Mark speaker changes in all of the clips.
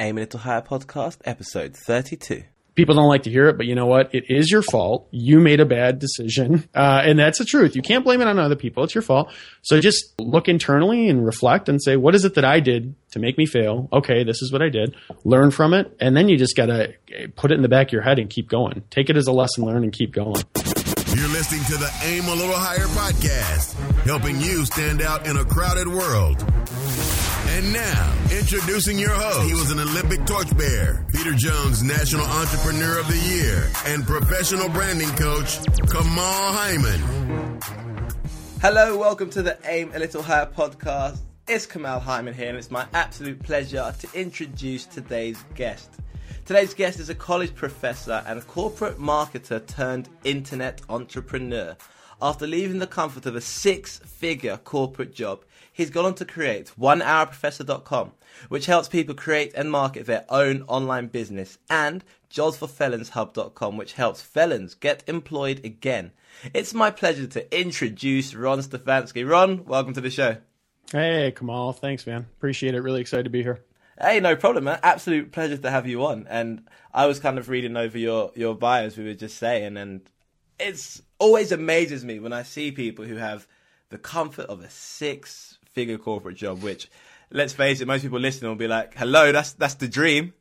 Speaker 1: Aim a Little Higher podcast, episode 32.
Speaker 2: People don't like to hear it, but you know what? It is your fault. You made a bad decision. Uh, and that's the truth. You can't blame it on other people. It's your fault. So just look internally and reflect and say, what is it that I did to make me fail? Okay, this is what I did. Learn from it. And then you just got to put it in the back of your head and keep going. Take it as a lesson learned and keep going.
Speaker 3: You're listening to the Aim a Little Higher podcast, helping you stand out in a crowded world. And now, introducing your host. He was an Olympic torchbearer, Peter Jones National Entrepreneur of the Year, and professional branding coach, Kamal Hyman.
Speaker 1: Hello, welcome to the Aim a Little Higher podcast. It's Kamal Hyman here, and it's my absolute pleasure to introduce today's guest. Today's guest is a college professor and corporate marketer turned internet entrepreneur. After leaving the comfort of a six figure corporate job, he's gone on to create onehourprofessor.com, which helps people create and market their own online business, and jobsforfelonshub.com, which helps felons get employed again. It's my pleasure to introduce Ron Stefanski. Ron, welcome to the show.
Speaker 2: Hey, Kamal. Thanks, man. Appreciate it. Really excited to be here.
Speaker 1: Hey, no problem, man. Absolute pleasure to have you on. And I was kind of reading over your, your bio, as we were just saying, and it's always amazes me when I see people who have the comfort of a six figure corporate job, which let's face it, most people listening will be like, Hello, that's that's the dream.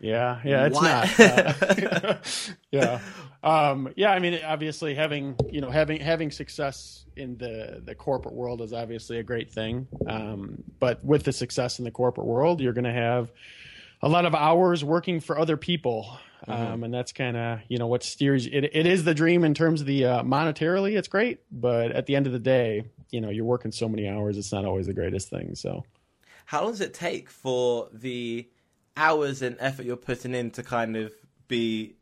Speaker 2: Yeah, yeah, it's what? not. Uh, yeah. Um, yeah, I mean, obviously having, you know, having, having success in the, the corporate world is obviously a great thing. Um, but with the success in the corporate world, you're going to have a lot of hours working for other people. Mm-hmm. Um, and that's kind of, you know, what steers it. It is the dream in terms of the, uh, monetarily, it's great. But at the end of the day, you know, you're working so many hours, it's not always the greatest thing. So
Speaker 1: how long does it take for the, hours and effort you're putting in to kind of be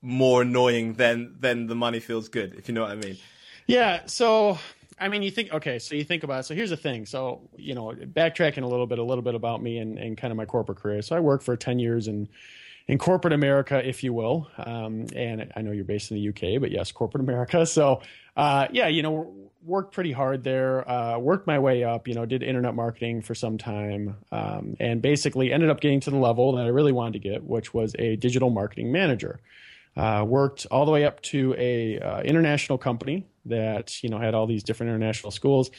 Speaker 1: more annoying than than the money feels good, if you know what I mean.
Speaker 2: Yeah. So I mean, you think okay. So you think about it. So here's the thing. So you know, backtracking a little bit, a little bit about me and, and kind of my corporate career. So I worked for ten years in in corporate America, if you will. Um, and I know you're based in the UK, but yes, corporate America. So uh, yeah, you know, worked pretty hard there. Uh, worked my way up. You know, did internet marketing for some time, um, and basically ended up getting to the level that I really wanted to get, which was a digital marketing manager. Uh, worked all the way up to a uh, international company that you know had all these different international schools.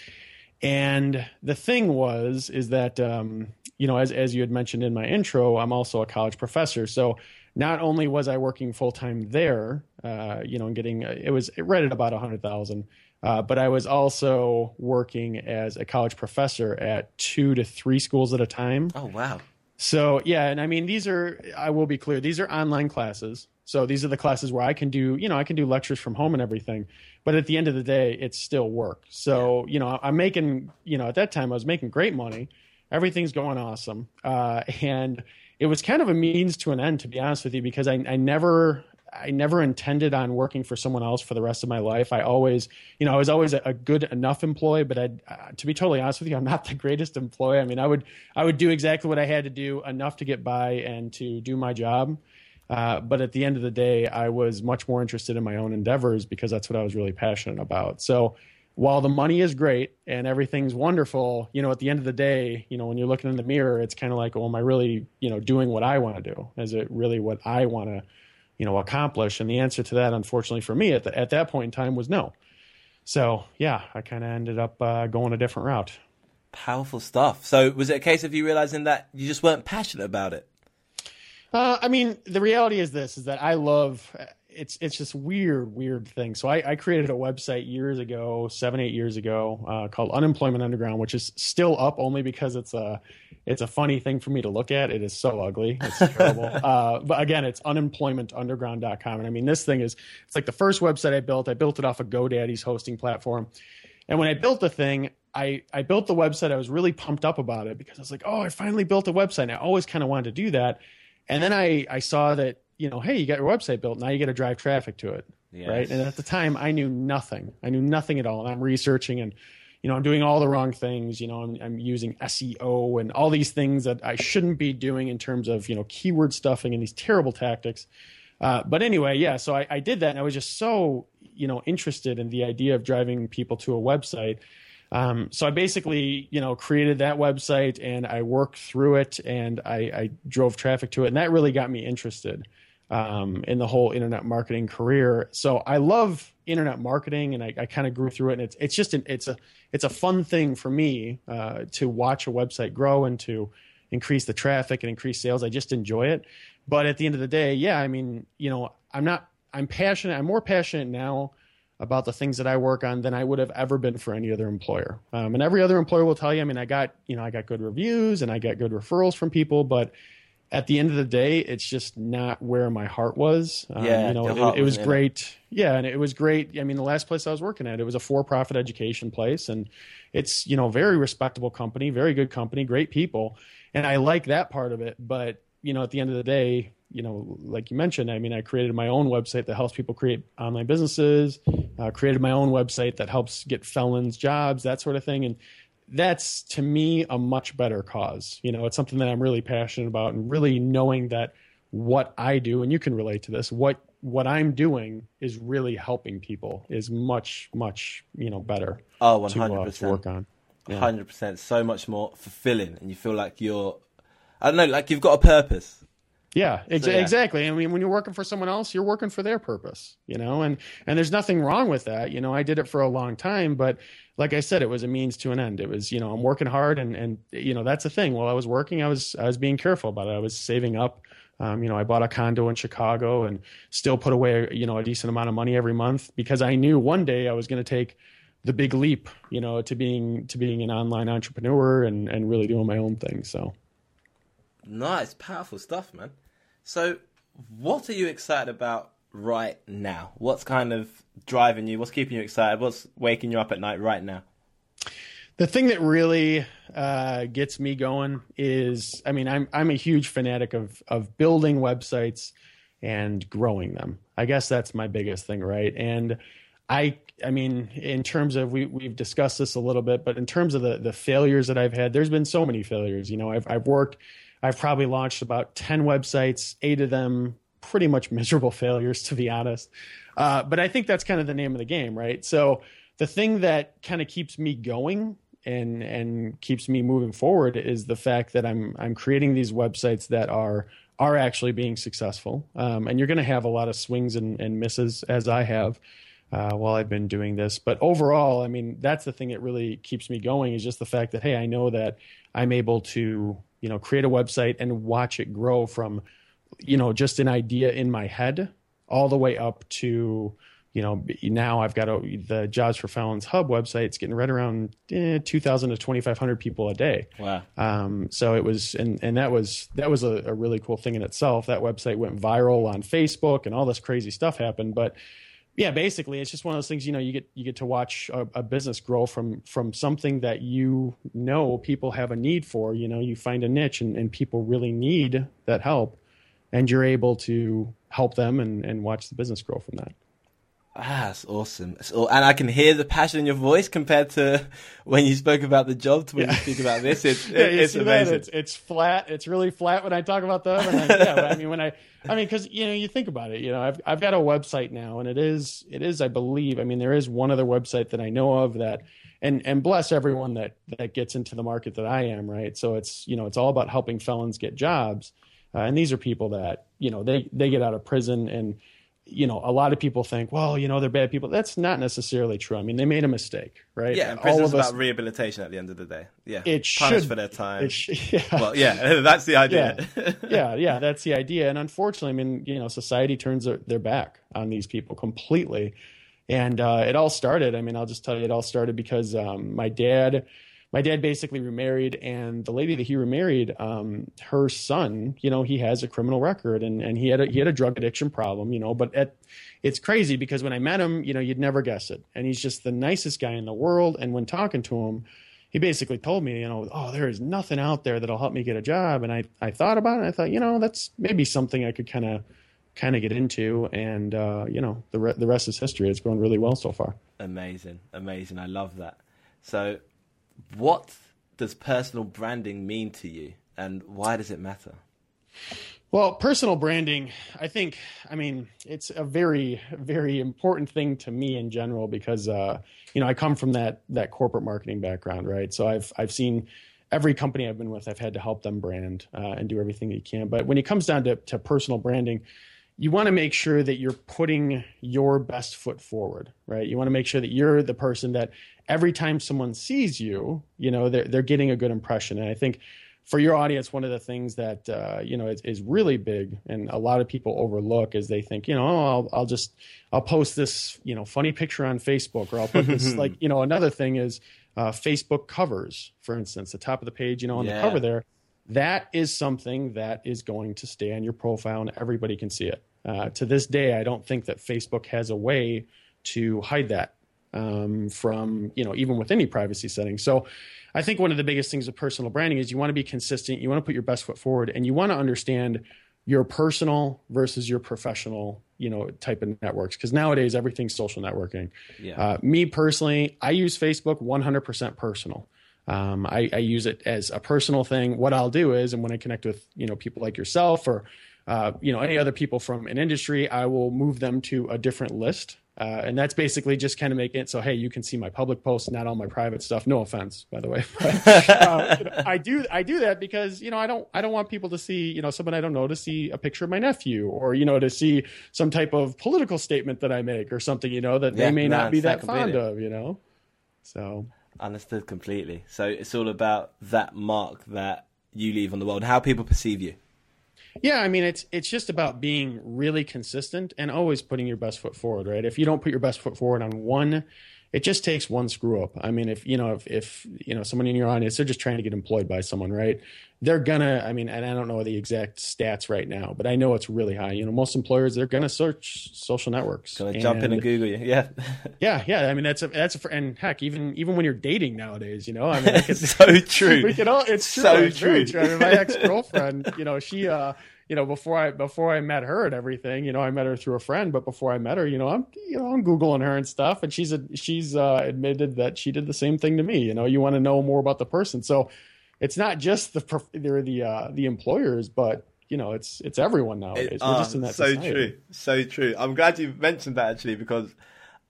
Speaker 2: And the thing was, is that um, you know, as as you had mentioned in my intro, I'm also a college professor. So not only was I working full time there, uh, you know, and getting it was right at about a hundred thousand, uh, but I was also working as a college professor at two to three schools at a time.
Speaker 1: Oh wow!
Speaker 2: So yeah, and I mean these are I will be clear these are online classes. So these are the classes where I can do you know I can do lectures from home and everything. But at the end of the day, it's still work. So yeah. you know I'm making you know at that time I was making great money. Everything's going awesome, uh, and it was kind of a means to an end, to be honest with you, because I, I never I never intended on working for someone else for the rest of my life. I always, you know, I was always a, a good enough employee, but I, uh, to be totally honest with you, I'm not the greatest employee. I mean, I would, I would do exactly what I had to do enough to get by and to do my job. Uh, but at the end of the day, I was much more interested in my own endeavors because that's what I was really passionate about. So while the money is great and everything's wonderful, you know, at the end of the day, you know, when you're looking in the mirror, it's kind of like, well, am I really, you know, doing what I want to do? Is it really what I want to, you know, accomplish? And the answer to that, unfortunately for me at, the, at that point in time was no. So yeah, I kind of ended up uh, going a different route.
Speaker 1: Powerful stuff. So was it a case of you realizing that you just weren't passionate about it?
Speaker 2: Uh, I mean, the reality is this: is that I love it's it's just weird, weird thing. So I, I, created a website years ago, seven, eight years ago, uh, called Unemployment Underground, which is still up only because it's a it's a funny thing for me to look at. It is so ugly, it's terrible. uh, but again, it's unemploymentunderground.com, and I mean this thing is it's like the first website I built. I built it off of GoDaddy's hosting platform, and when I built the thing, I, I built the website. I was really pumped up about it because I was like, oh, I finally built a website. And I always kind of wanted to do that. And then I, I saw that you know, hey, you got your website built. Now you got to drive traffic to it. Yes. Right. And at the time, I knew nothing. I knew nothing at all. And I'm researching and, you know, I'm doing all the wrong things. You know, I'm, I'm using SEO and all these things that I shouldn't be doing in terms of, you know, keyword stuffing and these terrible tactics. Uh, but anyway, yeah, so I, I, did that and I was just so, you know, interested in the idea of driving people to a website Um, so I basically, you know, created that website and I worked through it and I, I drove traffic to it, and that really got me interested um, in the whole internet marketing career. So I love internet marketing, and I, I kind of grew through it. And it's it's just an, it's a it's a fun thing for me uh, to watch a website grow and to increase the traffic and increase sales. I just enjoy it. But at the end of the day, yeah, I mean, you know, I'm not I'm passionate. I'm more passionate now about the things that I work on than I would have ever been for any other employer. Um, and every other employer will tell you. I mean, I got you know I got good reviews and I got good referrals from people, but at the end of the day, it's just not where my heart was.
Speaker 1: Um, yeah,
Speaker 2: you know, it, it, was great. It. Yeah, and it was great. I mean, the last place I was working at, it was a for-profit education place, and it's you know very respectable company, very good company, great people, and I like that part of it. But you know, at the end of the day, you know, like you mentioned, I mean, I created my own website that helps people create online businesses. Uh, created my own website that helps get felons jobs, that sort of thing, and that's to me a much better cause. You know, it's something that I'm really passionate about and really knowing that what I do, and you can relate to this, what what I'm doing is really helping people is much, much, you know, better.
Speaker 1: Oh, 100%. To, uh,
Speaker 2: to work on.
Speaker 1: Yeah. 100%. So much more fulfilling. And you feel like you're, I don't know, like you've got a purpose.
Speaker 2: Yeah, ex- so, yeah, exactly. I mean, when you're working for someone else, you're working for their purpose, you know, and and there's nothing wrong with that. You know, I did it for a long time, but like I said, it was a means to an end. It was, you know, I'm working hard, and and you know that's the thing. While I was working, I was I was being careful about it. I was saving up. Um, you know, I bought a condo in Chicago and still put away, you know, a decent amount of money every month because I knew one day I was going to take the big leap, you know, to being to being an online entrepreneur and and really doing my own thing. So,
Speaker 1: nice, powerful stuff, man. So, what are you excited about right now? What's kind of driving you? What's keeping you excited? What's waking you up at night right now?
Speaker 2: The thing that really uh, gets me going is, I mean, I'm I'm a huge fanatic of of building websites and growing them. I guess that's my biggest thing, right? And I I mean, in terms of we we've discussed this a little bit, but in terms of the the failures that I've had, there's been so many failures. You know, I've I've worked I've probably launched about 10 websites, eight of them pretty much miserable failures, to be honest. Uh, but I think that's kind of the name of the game, right? So the thing that kind of keeps me going and and keeps me moving forward is the fact that I'm I'm creating these websites that are are actually being successful. Um, and you're going to have a lot of swings and, and misses as I have uh, while I've been doing this. But overall, I mean, that's the thing that really keeps me going is just the fact that hey, I know that I'm able to you know create a website and watch it grow from you know just an idea in my head all the way up to you know now i've got a, the jobs for felons hub website. It's getting right around eh, 2000 to 2500 people a day.
Speaker 1: Wow.
Speaker 2: Um, so it was and and that was that was a, a really cool thing in itself. That website went viral on facebook and all this crazy stuff happened but yeah, basically, it's just one of those things. You know, you get you get to watch a, a, business grow from from something that you know people have a need for. You know, you find a niche and, and people really need that help, and you're able to help them and, and watch the business grow from that.
Speaker 1: Ah, that's awesome. and I can hear the passion in your voice compared to when you spoke about the job to when yeah. you speak about this. It's, yeah, it's amazing.
Speaker 2: It's, it's, flat. It's really flat when I talk about them. I, yeah, I mean, when I, I mean, because you know, you think about it. You know, I've I've got a website now, and it is it is I believe. I mean, there is one other website that I know of that, and and bless everyone that that gets into the market that I am. Right. So it's you know it's all about helping felons get jobs, uh, and these are people that you know they they get out of prison and you know, a lot of people think, well, you know, they're bad people. That's not necessarily true. I mean, they made a mistake, right?
Speaker 1: Yeah, and prison's about rehabilitation at the end of the day. Yeah,
Speaker 2: it should
Speaker 1: for their time.
Speaker 2: Yeah.
Speaker 1: Well, yeah, that's the idea.
Speaker 2: Yeah. yeah, yeah, that's the idea. And unfortunately, I mean, you know, society turns their, their back on these people completely. And uh, it all started. I mean, I'll just tell you, it all started because um, my dad my dad basically remarried, and the lady that he remarried, um, her son, you know, he has a criminal record, and and he had a, he had a drug addiction problem, you know. But at, it's crazy because when I met him, you know, you'd never guess it, and he's just the nicest guy in the world. And when talking to him, he basically told me, you know, oh, there is nothing out there that'll help me get a job. And I I thought about it. I thought, you know, that's maybe something I could kind of kind of get into and uh, you know the re- the rest is history it's going really well so far
Speaker 1: amazing amazing i love that so what does personal branding mean to you and why does it matter?
Speaker 2: Well, personal branding, I think, I mean, it's a very, very important thing to me in general because, uh, you know, I come from that that corporate marketing background, right? So I've I've seen every company I've been with, I've had to help them brand uh, and do everything that you can. But when it comes down to, to personal branding, you want to make sure that you're putting your best foot forward, right? You want to make sure that you're the person that every time someone sees you, you know, they're, they're getting a good impression. And I think for your audience, one of the things that uh, you know is, is, really big, and a lot of people overlook, is they think, you know, oh, I'll, I'll just I'll post this, you know, funny picture on Facebook, or I'll put this like, you know, another thing is uh, Facebook covers, for instance, the top of the page, you know, on yeah. the cover there. That is something that is going to stay on your profile, and everybody can see it. Uh, to this day, I don't think that Facebook has a way to hide that um, from you know even with any privacy settings. So I think one of the biggest things of personal branding is you want to be consistent, you want to put your best foot forward, and you want to understand your personal versus your professional you know type of networks because nowadays everything's social networking. Yeah. Uh, me personally, I use Facebook 100% personal. Um, I, I, use it as a personal thing. What I'll do is, and when I connect with you know people like yourself or uh, you know any other people from an industry, I will move them to a different list. Uh, and that's basically just kind of making it so hey you can see my public posts not all my private stuff. No offense by the way. But, uh, you know, i do i do that because you know i don't i don't want people to see you know someone i don't know to see a picture of my nephew or you know to see some type of political statement that i make or something you know that yeah, they may no, not be that fond of you know? So
Speaker 1: understood completely so it's all about that mark that you leave on the world how people perceive you
Speaker 2: yeah, I mean it's it's just about being really consistent and always putting your best foot forward, right? If you don't put your best foot forward on one, it just takes one screw up. I mean, if you know if if you know someone in your audience they're just trying to get employed by someone, right? They're gonna. I mean, and I don't know the exact stats right now, but I know it's really high. You know, most employers they're gonna search social networks.
Speaker 1: Gonna and, jump in and Google you, yeah.
Speaker 2: yeah, yeah. I mean, that's a that's a and heck, even even when you're dating nowadays, you know, I mean,
Speaker 1: it's so true.
Speaker 2: We can all. It's true. So it's true. true. I mean, my ex girlfriend, you know, she. uh you know, before I before I met her and everything, you know, I met her through a friend, but before I met her, you know, I'm you know I'm googling her and stuff, and she's a, she's uh, admitted that she did the same thing to me. You know, you want to know more about the person, so it's not just the they're the uh, the employers, but you know, it's it's everyone nowadays. It, We're just in that
Speaker 1: so
Speaker 2: society.
Speaker 1: true, so true. I'm glad you mentioned that actually because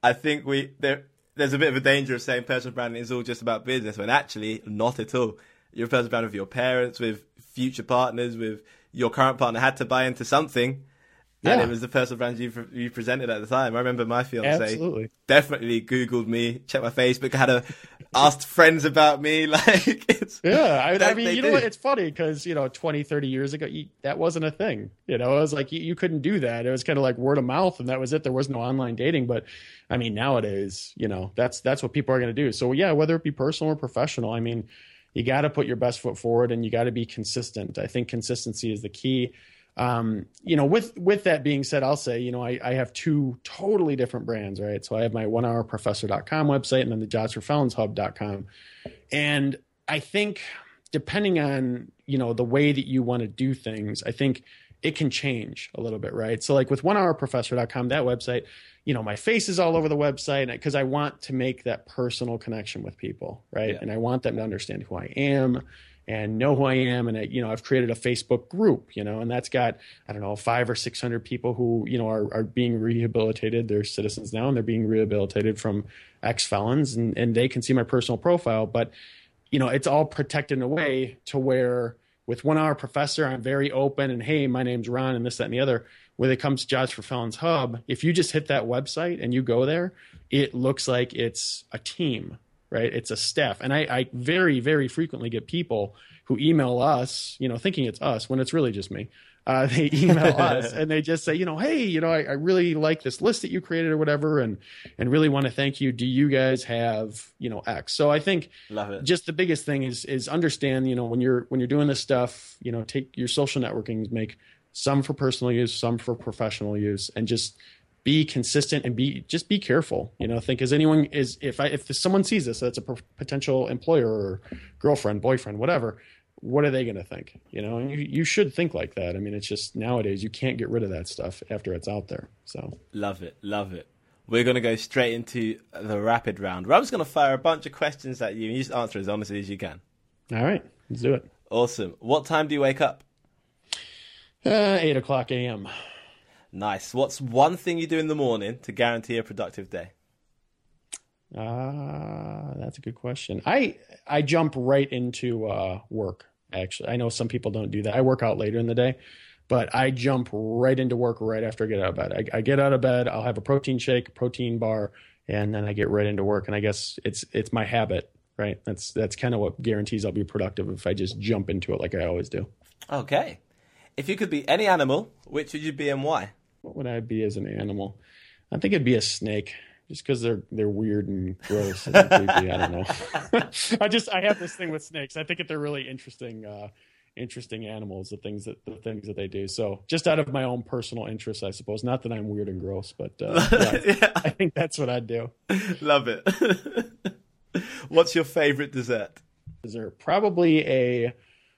Speaker 1: I think we there there's a bit of a danger of saying personal branding is all just about business when actually not at all. You're personal branding with your parents, with future partners, with your current partner had to buy into something. Yeah. And it was the personal brand you you presented at the time. I remember my fiance Absolutely. definitely Googled me, checked my Facebook, had a asked friends about me. Like,
Speaker 2: yeah, I, I mean, you know, what? it's funny because you know, 20, 30 years ago, you, that wasn't a thing. You know, it was like you, you couldn't do that. It was kind of like word of mouth, and that was it. There was no online dating. But I mean, nowadays, you know, that's that's what people are going to do. So yeah, whether it be personal or professional, I mean you got to put your best foot forward and you got to be consistent. I think consistency is the key. Um, you know, with with that being said, I'll say, you know, I, I have two totally different brands, right? So I have my one hour professor.com website and then the jobs for felons hub.com. And I think depending on, you know, the way that you want to do things, I think it can change a little bit, right? So like with one hour professor.com, that website, you know, my face is all over the website because I want to make that personal connection with people, right? Yeah. And I want them to understand who I am and know who I am. And I, you know, I've created a Facebook group, you know, and that's got I don't know five or six hundred people who you know are are being rehabilitated. They're citizens now, and they're being rehabilitated from ex felons, and and they can see my personal profile, but you know, it's all protected in a way to where with one hour professor, I'm very open and hey, my name's Ron and this, that, and the other. When it comes to Jobs for Felons Hub, if you just hit that website and you go there, it looks like it's a team, right? It's a staff. And I, I very, very frequently get people who email us, you know, thinking it's us when it's really just me uh, they email us and they just say, you know, hey, you know, I, I, really like this list that you created or whatever, and and really want to thank you. Do you guys have you know X? So I think just the biggest thing is is understand, you know, when you're when you're doing this stuff, you know, take your social networking, make some for personal use, some for professional use, and just be consistent and be just be careful you know think as anyone is if i if someone sees this that's a potential employer or girlfriend boyfriend whatever what are they going to think? You know, you, you should think like that. I mean, it's just nowadays you can't get rid of that stuff after it's out there. So
Speaker 1: love it, love it. We're going to go straight into the rapid round. Just going to fire a bunch of questions at you, and you just answer as honestly as you can.
Speaker 2: All right, let's do it.
Speaker 1: Awesome. What time do you wake up?
Speaker 2: Uh, eight o'clock a.m.
Speaker 1: Nice. What's one thing you do in the morning to guarantee a productive day?
Speaker 2: Uh, that's a good question. I I jump right into uh, work. Actually, I know some people don't do that. I work out later in the day, but I jump right into work right after I get out of bed. I, I get out of bed. I'll have a protein shake, protein bar, and then I get right into work. And I guess it's it's my habit, right? That's that's kind of what guarantees I'll be productive if I just jump into it like I always do.
Speaker 1: Okay. If you could be any animal, which would you be and why?
Speaker 2: What would I be as an animal? I think it'd be a snake just because they're they're weird and gross and creepy. I don't know. I just I have this thing with snakes. I think that they're really interesting, uh, interesting animals. The things that the things that they do. So just out of my own personal interest, I suppose. Not that I'm weird and gross, but uh, yeah,
Speaker 1: Yeah.
Speaker 2: I think that's what I'd do.
Speaker 1: Love it. What's your favorite dessert?
Speaker 2: There probably a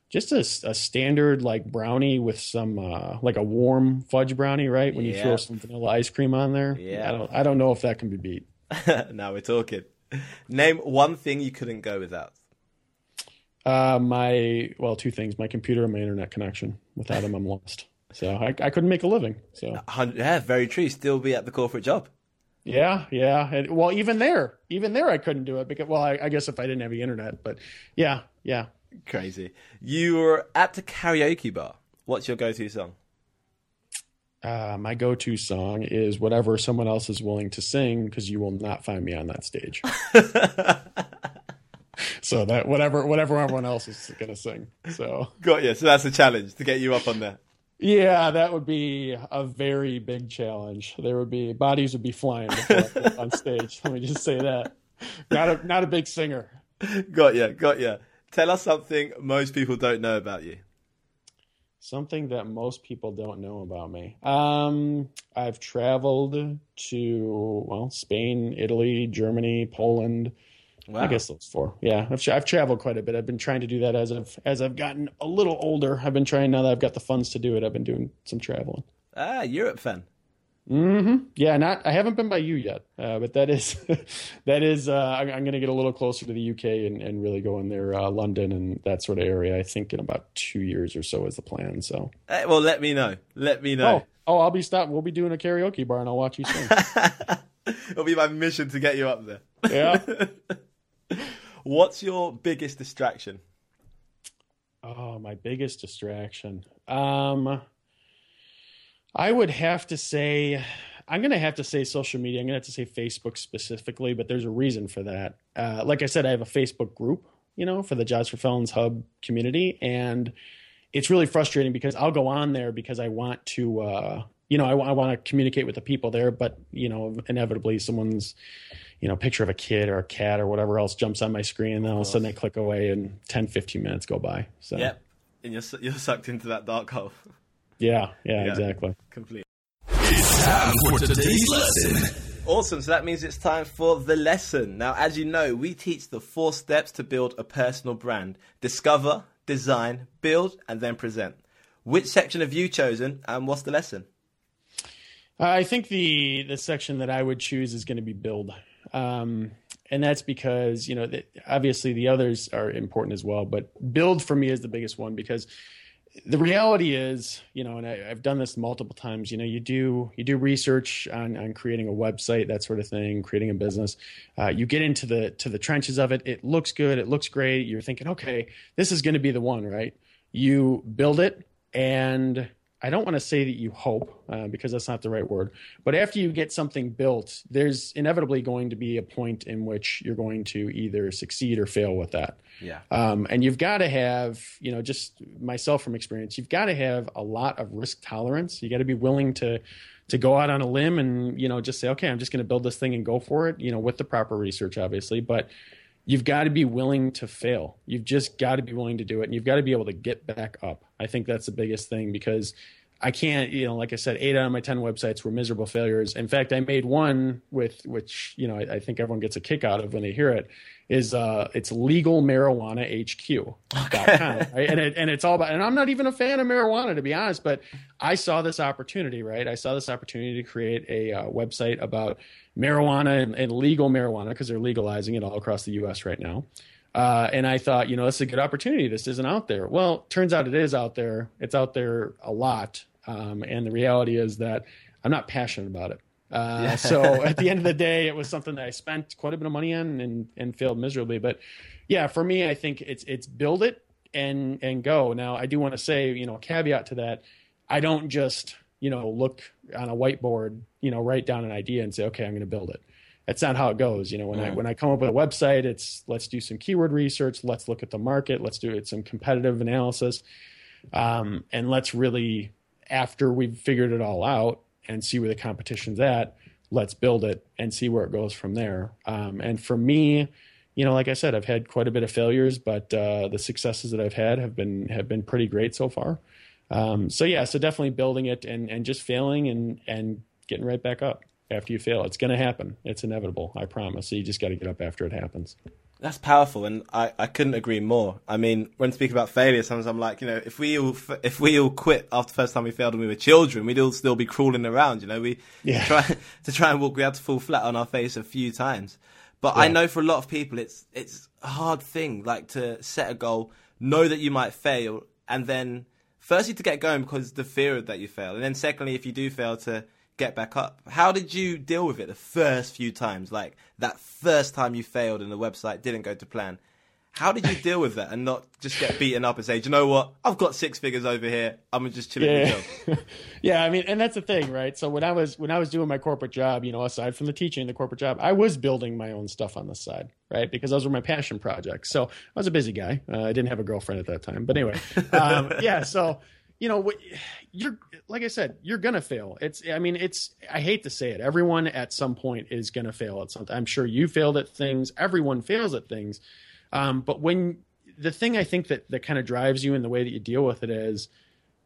Speaker 2: just a, a standard like brownie with some uh, like a warm fudge brownie, right? When you
Speaker 1: Yeah.
Speaker 2: throw some vanilla ice cream on there.
Speaker 1: Yeah.
Speaker 2: I don't I don't know if that can be beat.
Speaker 1: now we're talking. Name one thing you couldn't go without.
Speaker 2: Uh, my well, two things: my computer and my internet connection. Without them, I'm lost. So I, I couldn't make a living. So
Speaker 1: Yeah, very true. Still be at the corporate job.
Speaker 2: yeah, yeah. And, well, even there, even there, I couldn't do it because well, I, I guess if I didn't have the internet, but yeah, yeah.
Speaker 1: Crazy. You were at the karaoke bar. What's your go-to song?
Speaker 2: Uh, my go-to song is whatever someone else is willing to sing because you will not find me on that stage. so that whatever whatever everyone else is going to sing. So
Speaker 1: Got you. So that's a challenge to get you up on there.
Speaker 2: yeah, that would be a very big challenge. There would be bodies would be flying before I get on stage. Let me just say that. Not a not a big singer.
Speaker 1: Got you. Got you. Tell us something most people don't know about you.
Speaker 2: Something that most people don't know about me. Um, I've traveled to well, Spain, Italy, Germany, Poland.
Speaker 1: Wow.
Speaker 2: I guess those four. Yeah, I've I've traveled quite a bit. I've been trying to do that as I've as I've gotten a little older. I've been trying now that I've got the funds to do it. I've been doing some traveling.
Speaker 1: Ah, Europe fan.
Speaker 2: Hmm Yeah, not I haven't been by you yet, uh, but that is that is uh, I'm, I'm going to get a little closer to the UK and, and really go in there, uh, London and that sort of area. I think in about two years or so is the plan. So
Speaker 1: Eh, well, let me know. Let me know.
Speaker 2: oh oh I'll be stopped. We'll be doing a karaoke bar and I'll watch you sing.
Speaker 1: It'll be my mission to get you up there.
Speaker 2: yeah.
Speaker 1: What's your biggest distraction?
Speaker 2: Oh, my biggest distraction. Um, I would have to say, I'm going to have to say social media. I'm going to have to say Facebook specifically, but there's a reason for that. Uh, like I said, I have a Facebook group, you know, for the Jobs for Felons Hub community, and it's really frustrating because I'll go on there because I want to, uh, you know, I, I want to communicate with the people there, but you know, inevitably someone's, you know, picture of a kid or a cat or whatever else jumps on my screen, and then all of a sudden I click away, and 10, 15 minutes go by. So
Speaker 1: Yep. And you're, you're sucked into that dark hole.
Speaker 2: yeah, yeah,
Speaker 1: Yeah.
Speaker 2: exactly.
Speaker 1: Completely.
Speaker 3: It's Time for today's lesson.
Speaker 1: Awesome. So that means it's time for the lesson. Now, as you know, we teach the four steps to build a personal brand discover, design, build, and then present. Which section have you chosen, and what's the lesson?
Speaker 2: I think the the section that I would choose is going to be build, um, and that's because you know that obviously the others are important as well, but build for me is the biggest one because the reality is, you know, and I, I've done this multiple times. You know, you do you do research on on creating a website, that sort of thing, creating a business. Uh, you get into the to the trenches of it. It looks good. It looks great. You're thinking, okay, this is going to be the one, right? You build it, and I don't want to say that you hope uh, because that's not the right word. But after you get something built, there's inevitably going to be a point in which you're going to either succeed or fail with that.
Speaker 1: Yeah.
Speaker 2: Um, and you've got to have, you know, just myself from experience, you've got to have a lot of risk tolerance. You got to be willing to to go out on a limb and you know just say, okay, I'm just going to build this thing and go for it. You know, with the proper research, obviously, but you've got to be willing to fail. You've just got to be willing to do it, and you've got to be able to get back up. I think that's the biggest thing because I can't, you know, like I said, eight out of my ten websites were miserable failures. In fact, I made one with which you know I, I think everyone gets a kick out of when they hear it. Is uh, it's legal marijuana HQ right? and it, and it's all about. And I'm not even a fan of marijuana to be honest, but I saw this opportunity, right? I saw this opportunity to create a uh, website about marijuana and, and legal marijuana because they're legalizing it all across the U.S. right now. Uh, and I thought, you know, this is a good opportunity. This isn't out there. Well, turns out it is out there. It's out there a lot. Um, and the reality is that I'm not passionate about it. Uh, yeah. so at the end of the day, it was something that I spent quite a bit of money on and, and failed miserably. But yeah, for me, I think it's it's build it and and go. Now, I do want to say, you know, a caveat to that. I don't just you know look on a whiteboard, you know, write down an idea and say, okay, I'm going to build it. That's not how it goes. You know, when. I when I come up with a website, it's let's do some keyword research, let's look at the market, let's do it some competitive analysis, um, and let's really after we've figured it all out and see where the competition's at, let's build it and see where it goes from there. Um, and for me, you know, like I said, I've had quite a bit of failures, but uh, the successes that I've had have been have been pretty great so far. Um, so yeah, so definitely building it and and just failing and and getting right back up after you fail. It's going to happen. It's inevitable. I promise. So you just got to get up after it happens.
Speaker 1: That's powerful, and I, I couldn't agree more. I mean, when speaking about failure, sometimes I'm like, you know, if we all if we all quit after the first time we failed when we were children, we'd all still be crawling around. You know, we yeah. try to try and walk. We had to fall flat on our face a few times. But yeah. I know for a lot of people, it's it's a hard thing, like to set a goal, know that you might fail, and then firstly to get going because the fear that you fail, and then secondly, if you do fail, to get back up. How did you deal with it the first few times? Like that first time you failed and the website didn't go to plan. How did you deal with that and not just get beaten up and say, you know what? I've got six figures over here. I'm gonna just chill yeah.
Speaker 2: yeah, I mean, and that's the thing, right? So when I was when I was doing my corporate job, you know, aside from the teaching, the corporate job, I was building my own stuff on the side, right? Because those were my passion projects. So I was a busy guy. Uh, I didn't have a girlfriend at that time, but anyway, um, yeah. So you know, you're like I said, you're gonna fail. It's, I mean, it's. I hate to say it. Everyone at some point is gonna fail at something. I'm sure you failed at things. Everyone fails at things um, but when the thing I think that that kind of drives you in the way that you deal with it is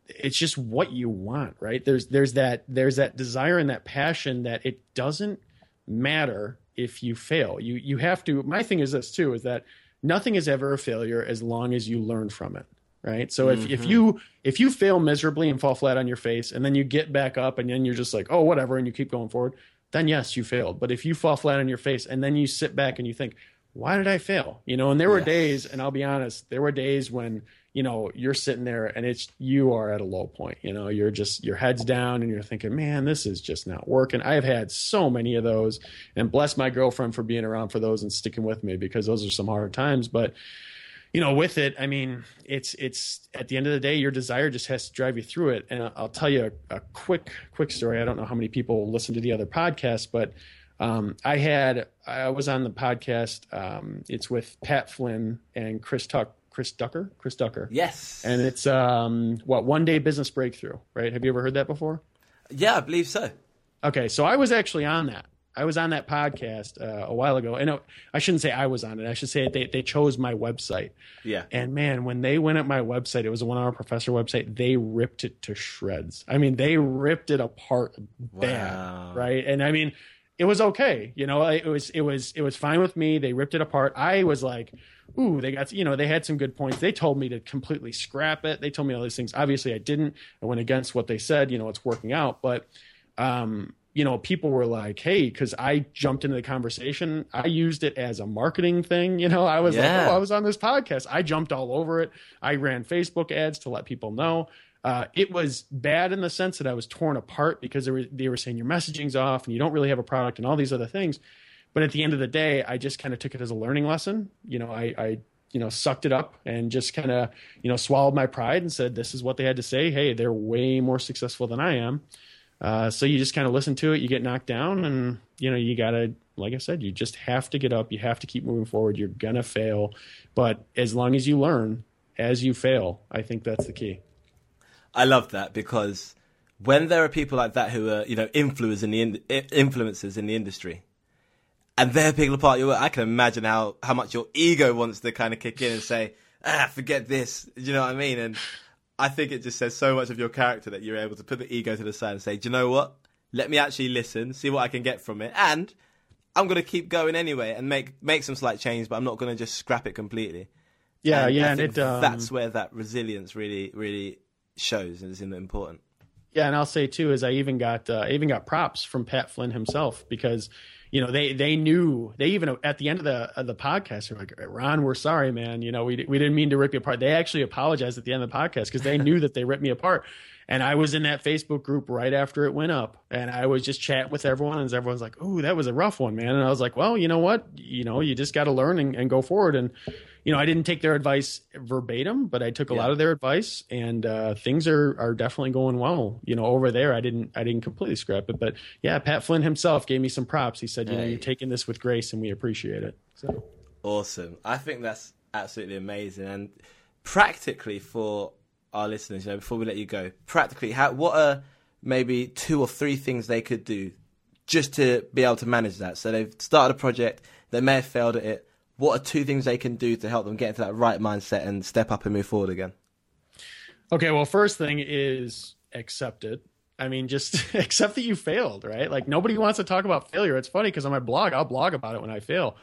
Speaker 2: it's just what you want, right? There's there's that there's that desire and that passion that it doesn't matter if you fail. You you have to my thing is this too is that nothing is ever a failure as long as you learn from it. Right. So if, mm-hmm. if you if you fail miserably and fall flat on your face and then you get back up and then you're just like, oh whatever, and you keep going forward, then yes, you failed. But if you fall flat on your face and then you sit back and you think, why did I fail? You know, and there were days, and I'll be honest, there were days when, you know, you're sitting there and it's, you are at a low point. You know, you're just, your head's down and you're thinking, man, this is just not working. I've had so many of those and bless my girlfriend for being around for those and sticking with me because those are some hard times. But, you know, with it, I mean, it's, it's at the end of the day, your desire just has to drive you through it. And I'll tell you a, a quick, quick story. I don't know how many people listen to the other podcast, but, um, I had I was on the podcast. Um, it's with Pat Flynn and Chris Tuck, Chris Ducker, Chris Ducker.
Speaker 1: Yes,
Speaker 2: and it's um, what one day business breakthrough. Right? Have you ever heard that before?
Speaker 1: Yeah, I believe so.
Speaker 2: Okay, so I was actually on that. I was on that podcast uh, a while ago, and it, I shouldn't say I was on it. I should say they they chose my website.
Speaker 1: Yeah.
Speaker 2: And man, when they went at my website, it was a one hour professor website. They ripped it to shreds. I mean, they ripped it apart bad, wow. right? And I mean, it was okay. You know, it was it was it was fine with me. They ripped it apart. I was like, ooh, they got you know they had some good points. They told me to completely scrap it. They told me all these things. Obviously, I didn't. I went against what they said. You know, it's working out, but. um you know, people were like, "Hey," because I jumped into the conversation. I used it as a marketing thing. You know, I was yeah. like, "Oh, I was on this podcast." I jumped all over it. I ran Facebook ads to let people know. Uh, it was bad in the sense that I was torn apart because they were, they were saying your messaging's off and you don't really have a product and all these other things. But at the end of the day, I just kind of took it as a learning lesson. You know, I, I you know, sucked it up and just kind of, you know, swallowed my pride and said, this is what they had to say. Hey, they're way more successful than I am. Uh, so you just kind of listen to it, you get knocked down, and you know you gotta, like I said, you just have to get up. You have to keep moving forward. You're gonna fail, but as long as you learn as you fail, I think that's the key.
Speaker 1: I love that because when there are people like that who are, you know, influencers in the in- influencers in the industry, and they're picking apart your work, I can imagine how how much your ego wants to kind of kick in and say, ah, forget this. Do you know what I mean? And I think it just says so much of your character that you're able to put the ego to the side and say, do you know what? Let me actually listen, see what I can get from it, and I'm going to keep going anyway and make make some slight change, but I'm not going to just scrap it completely.
Speaker 2: Yeah, and yeah, and it,
Speaker 1: um... that's where that resilience really, really shows and is important.
Speaker 2: Yeah, and I'll say too is I even got uh, I even got props from Pat Flynn himself because you know they they knew they even at the end of the of the podcast they're like Ron we're sorry man you know we we didn't mean to rip you apart they actually apologized at the end of the podcast because they knew that they ripped me apart and I was in that Facebook group right after it went up, and I was just chatting with everyone, and everyone's like, "Oh, that was a rough one, man." And I was like, "Well, you know what? You know, you just got to learn and, and, go forward." And you know, I didn't take their advice verbatim, but I took a yeah. lot of their advice, and uh, things are are definitely going well. You know, over there, I didn't I didn't completely scrap it, but yeah, Pat Flynn himself gave me some props. He said, "You hey. know, you're taking this with grace, and we appreciate it." So
Speaker 1: awesome! I think that's absolutely amazing, and practically for our listeners, you know, before we let you go, practically, how what are maybe two or three things they could do just to be able to manage that? So they've started a project, they may have failed at it. What are two things they can do to help them get into that right mindset and step up and move forward again?
Speaker 2: Okay, well, first thing is accept it. I mean, just accept that you failed, right? Like nobody wants to talk about failure. It's funny because on my blog, I'll blog about it when I fail.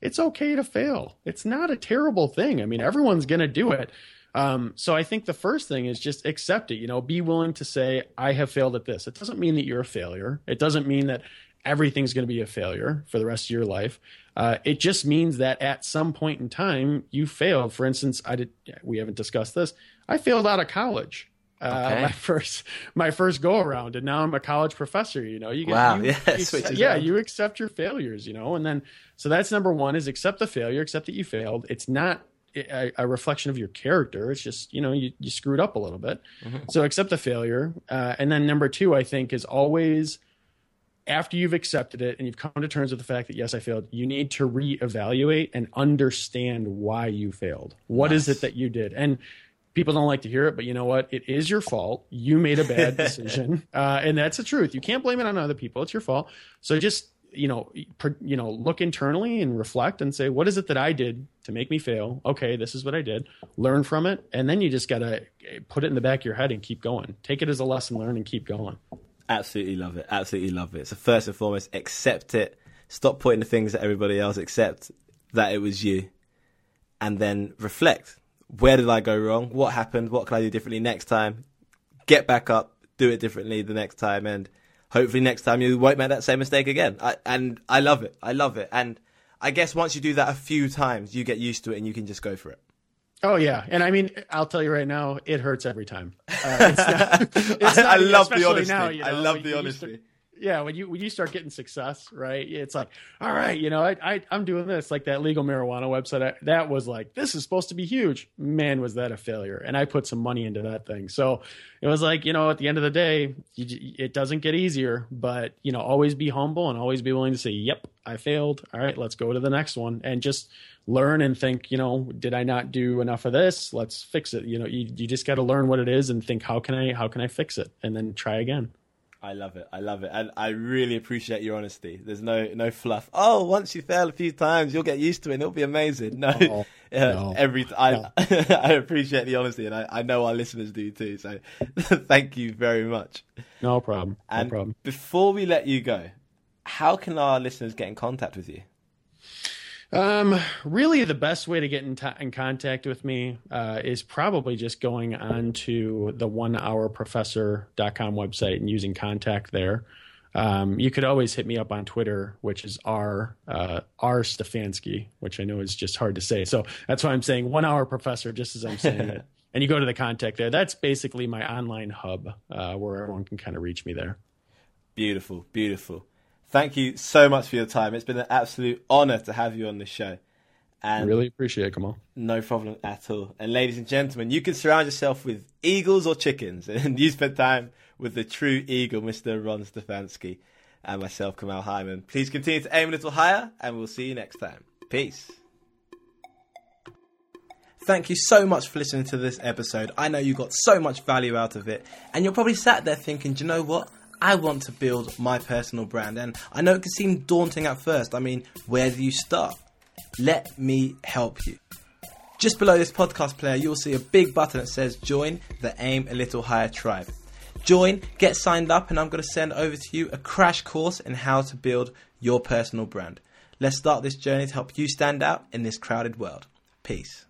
Speaker 2: It's okay to fail. It's not a terrible thing. I mean, everyone's going to do it. Um, so I think the first thing is just accept it. You know, be willing to say, I have failed at this. It doesn't mean that you're a failure. It doesn't mean that everything's going to be a failure for the rest of your life. Uh, it just means that at some point in time you failed. For instance, I did. We haven't discussed this. I failed out of college. Uh, okay. my first my first go around, and now I'm a college professor. You know, you get
Speaker 1: wow,
Speaker 2: you,
Speaker 1: yes,
Speaker 2: you, yeah, you accept your failures. You know, and then so that's number one is accept the failure, accept that you failed. It's not a, a, reflection of your character. It's just you know you, you screwed up a little bit. Mm-hmm. So accept the failure, uh, and then number two, I think, is always after you've accepted it and you've come to terms with the fact that yes, I failed. You need to reevaluate and understand why you failed. What nice. is it that you did? And people don't like to hear it, but you know what? It is your fault. You made a bad decision, uh, and that's the truth. You can't blame it on other people. It's your fault. So just you know, per, you know, look internally and reflect and say, what is it that I did to make me fail? Okay, this is what I did. Learn from it, and then you just gotta put it in the back of your head and keep going. Take it as a lesson learned and keep going.
Speaker 1: Absolutely love it. Absolutely love it. So first and foremost, accept it. Stop pointing the things at everybody else. Accept that it was you, and then reflect. Where did I go wrong? What happened? What can I do differently next time? Get back up. Do it differently the next time, and hopefully next time you won't make that same mistake again. I, and I love it. I love it. And I guess once you do that a few times, you get used to it and you can just go for it.
Speaker 2: Oh yeah, and I mean, I'll tell you right now, it hurts every time. Uh, it's not,
Speaker 1: it's not, I, love the honesty. You know, I love the honesty
Speaker 2: yeah when you when you start getting success right it's like all right you know i, I am doing this like that legal marijuana website I, that was like this is supposed to be huge. Man was that a failure. And i put some money into that thing. So it was like you know at the end of the day you, it doesn't get easier but you know always be humble and always be willing to say yep i failed. All right let's go to the next one and just learn and think you know did i not do enough of this? Let's fix it. You know you, you just got to learn what it is and think how can i how can i fix it? And then try again
Speaker 1: I love it. I love it, and I really appreciate your honesty. There's no no fluff. Oh, once you fail a few times, you'll get used to it. and It'll be amazing. No, uh, no. every I no. I appreciate the honesty, and I, I know our listeners do too. So, thank you very much.
Speaker 2: No problem. No
Speaker 1: and
Speaker 2: problem.
Speaker 1: Before we let you go, how can our listeners get in contact with you?
Speaker 2: Um, really, the best way to get in, t- in contact with me uh, is probably just going on to the onehourprofessor.com website and using contact there. Um, you could always hit me up on Twitter, which is R uh, R Stefanski, which I know is just hard to say. So that's why I'm saying one hour professor, just as I'm saying it. And you go to the contact there. That's basically my online hub uh, where everyone can kind of reach me there.
Speaker 1: Beautiful, beautiful thank you so much for your time. It's been an absolute honor to have you on the show.
Speaker 2: And really appreciate it, Kamal.
Speaker 1: No problem at all. And ladies and gentlemen, you can surround yourself with eagles or chickens, and you spend time with the true eagle, Mr. Ron Stefanski, and myself, Kamal Hyman. Please continue to aim a little higher, and we'll see you next time. Peace. Thank you so much for listening to this episode. I know you got so much value out of it, and you're probably sat there thinking, do you know what? I want to build my personal brand. And I know it can seem daunting at first. I mean, where do you start? Let me help you. Just below this podcast player, you'll see a big button that says Join the Aim a Little Higher Tribe. Join, get signed up, and I'm going to send over to you a crash course in how to build your personal brand. Let's start this journey to help you stand out in this crowded world. Peace.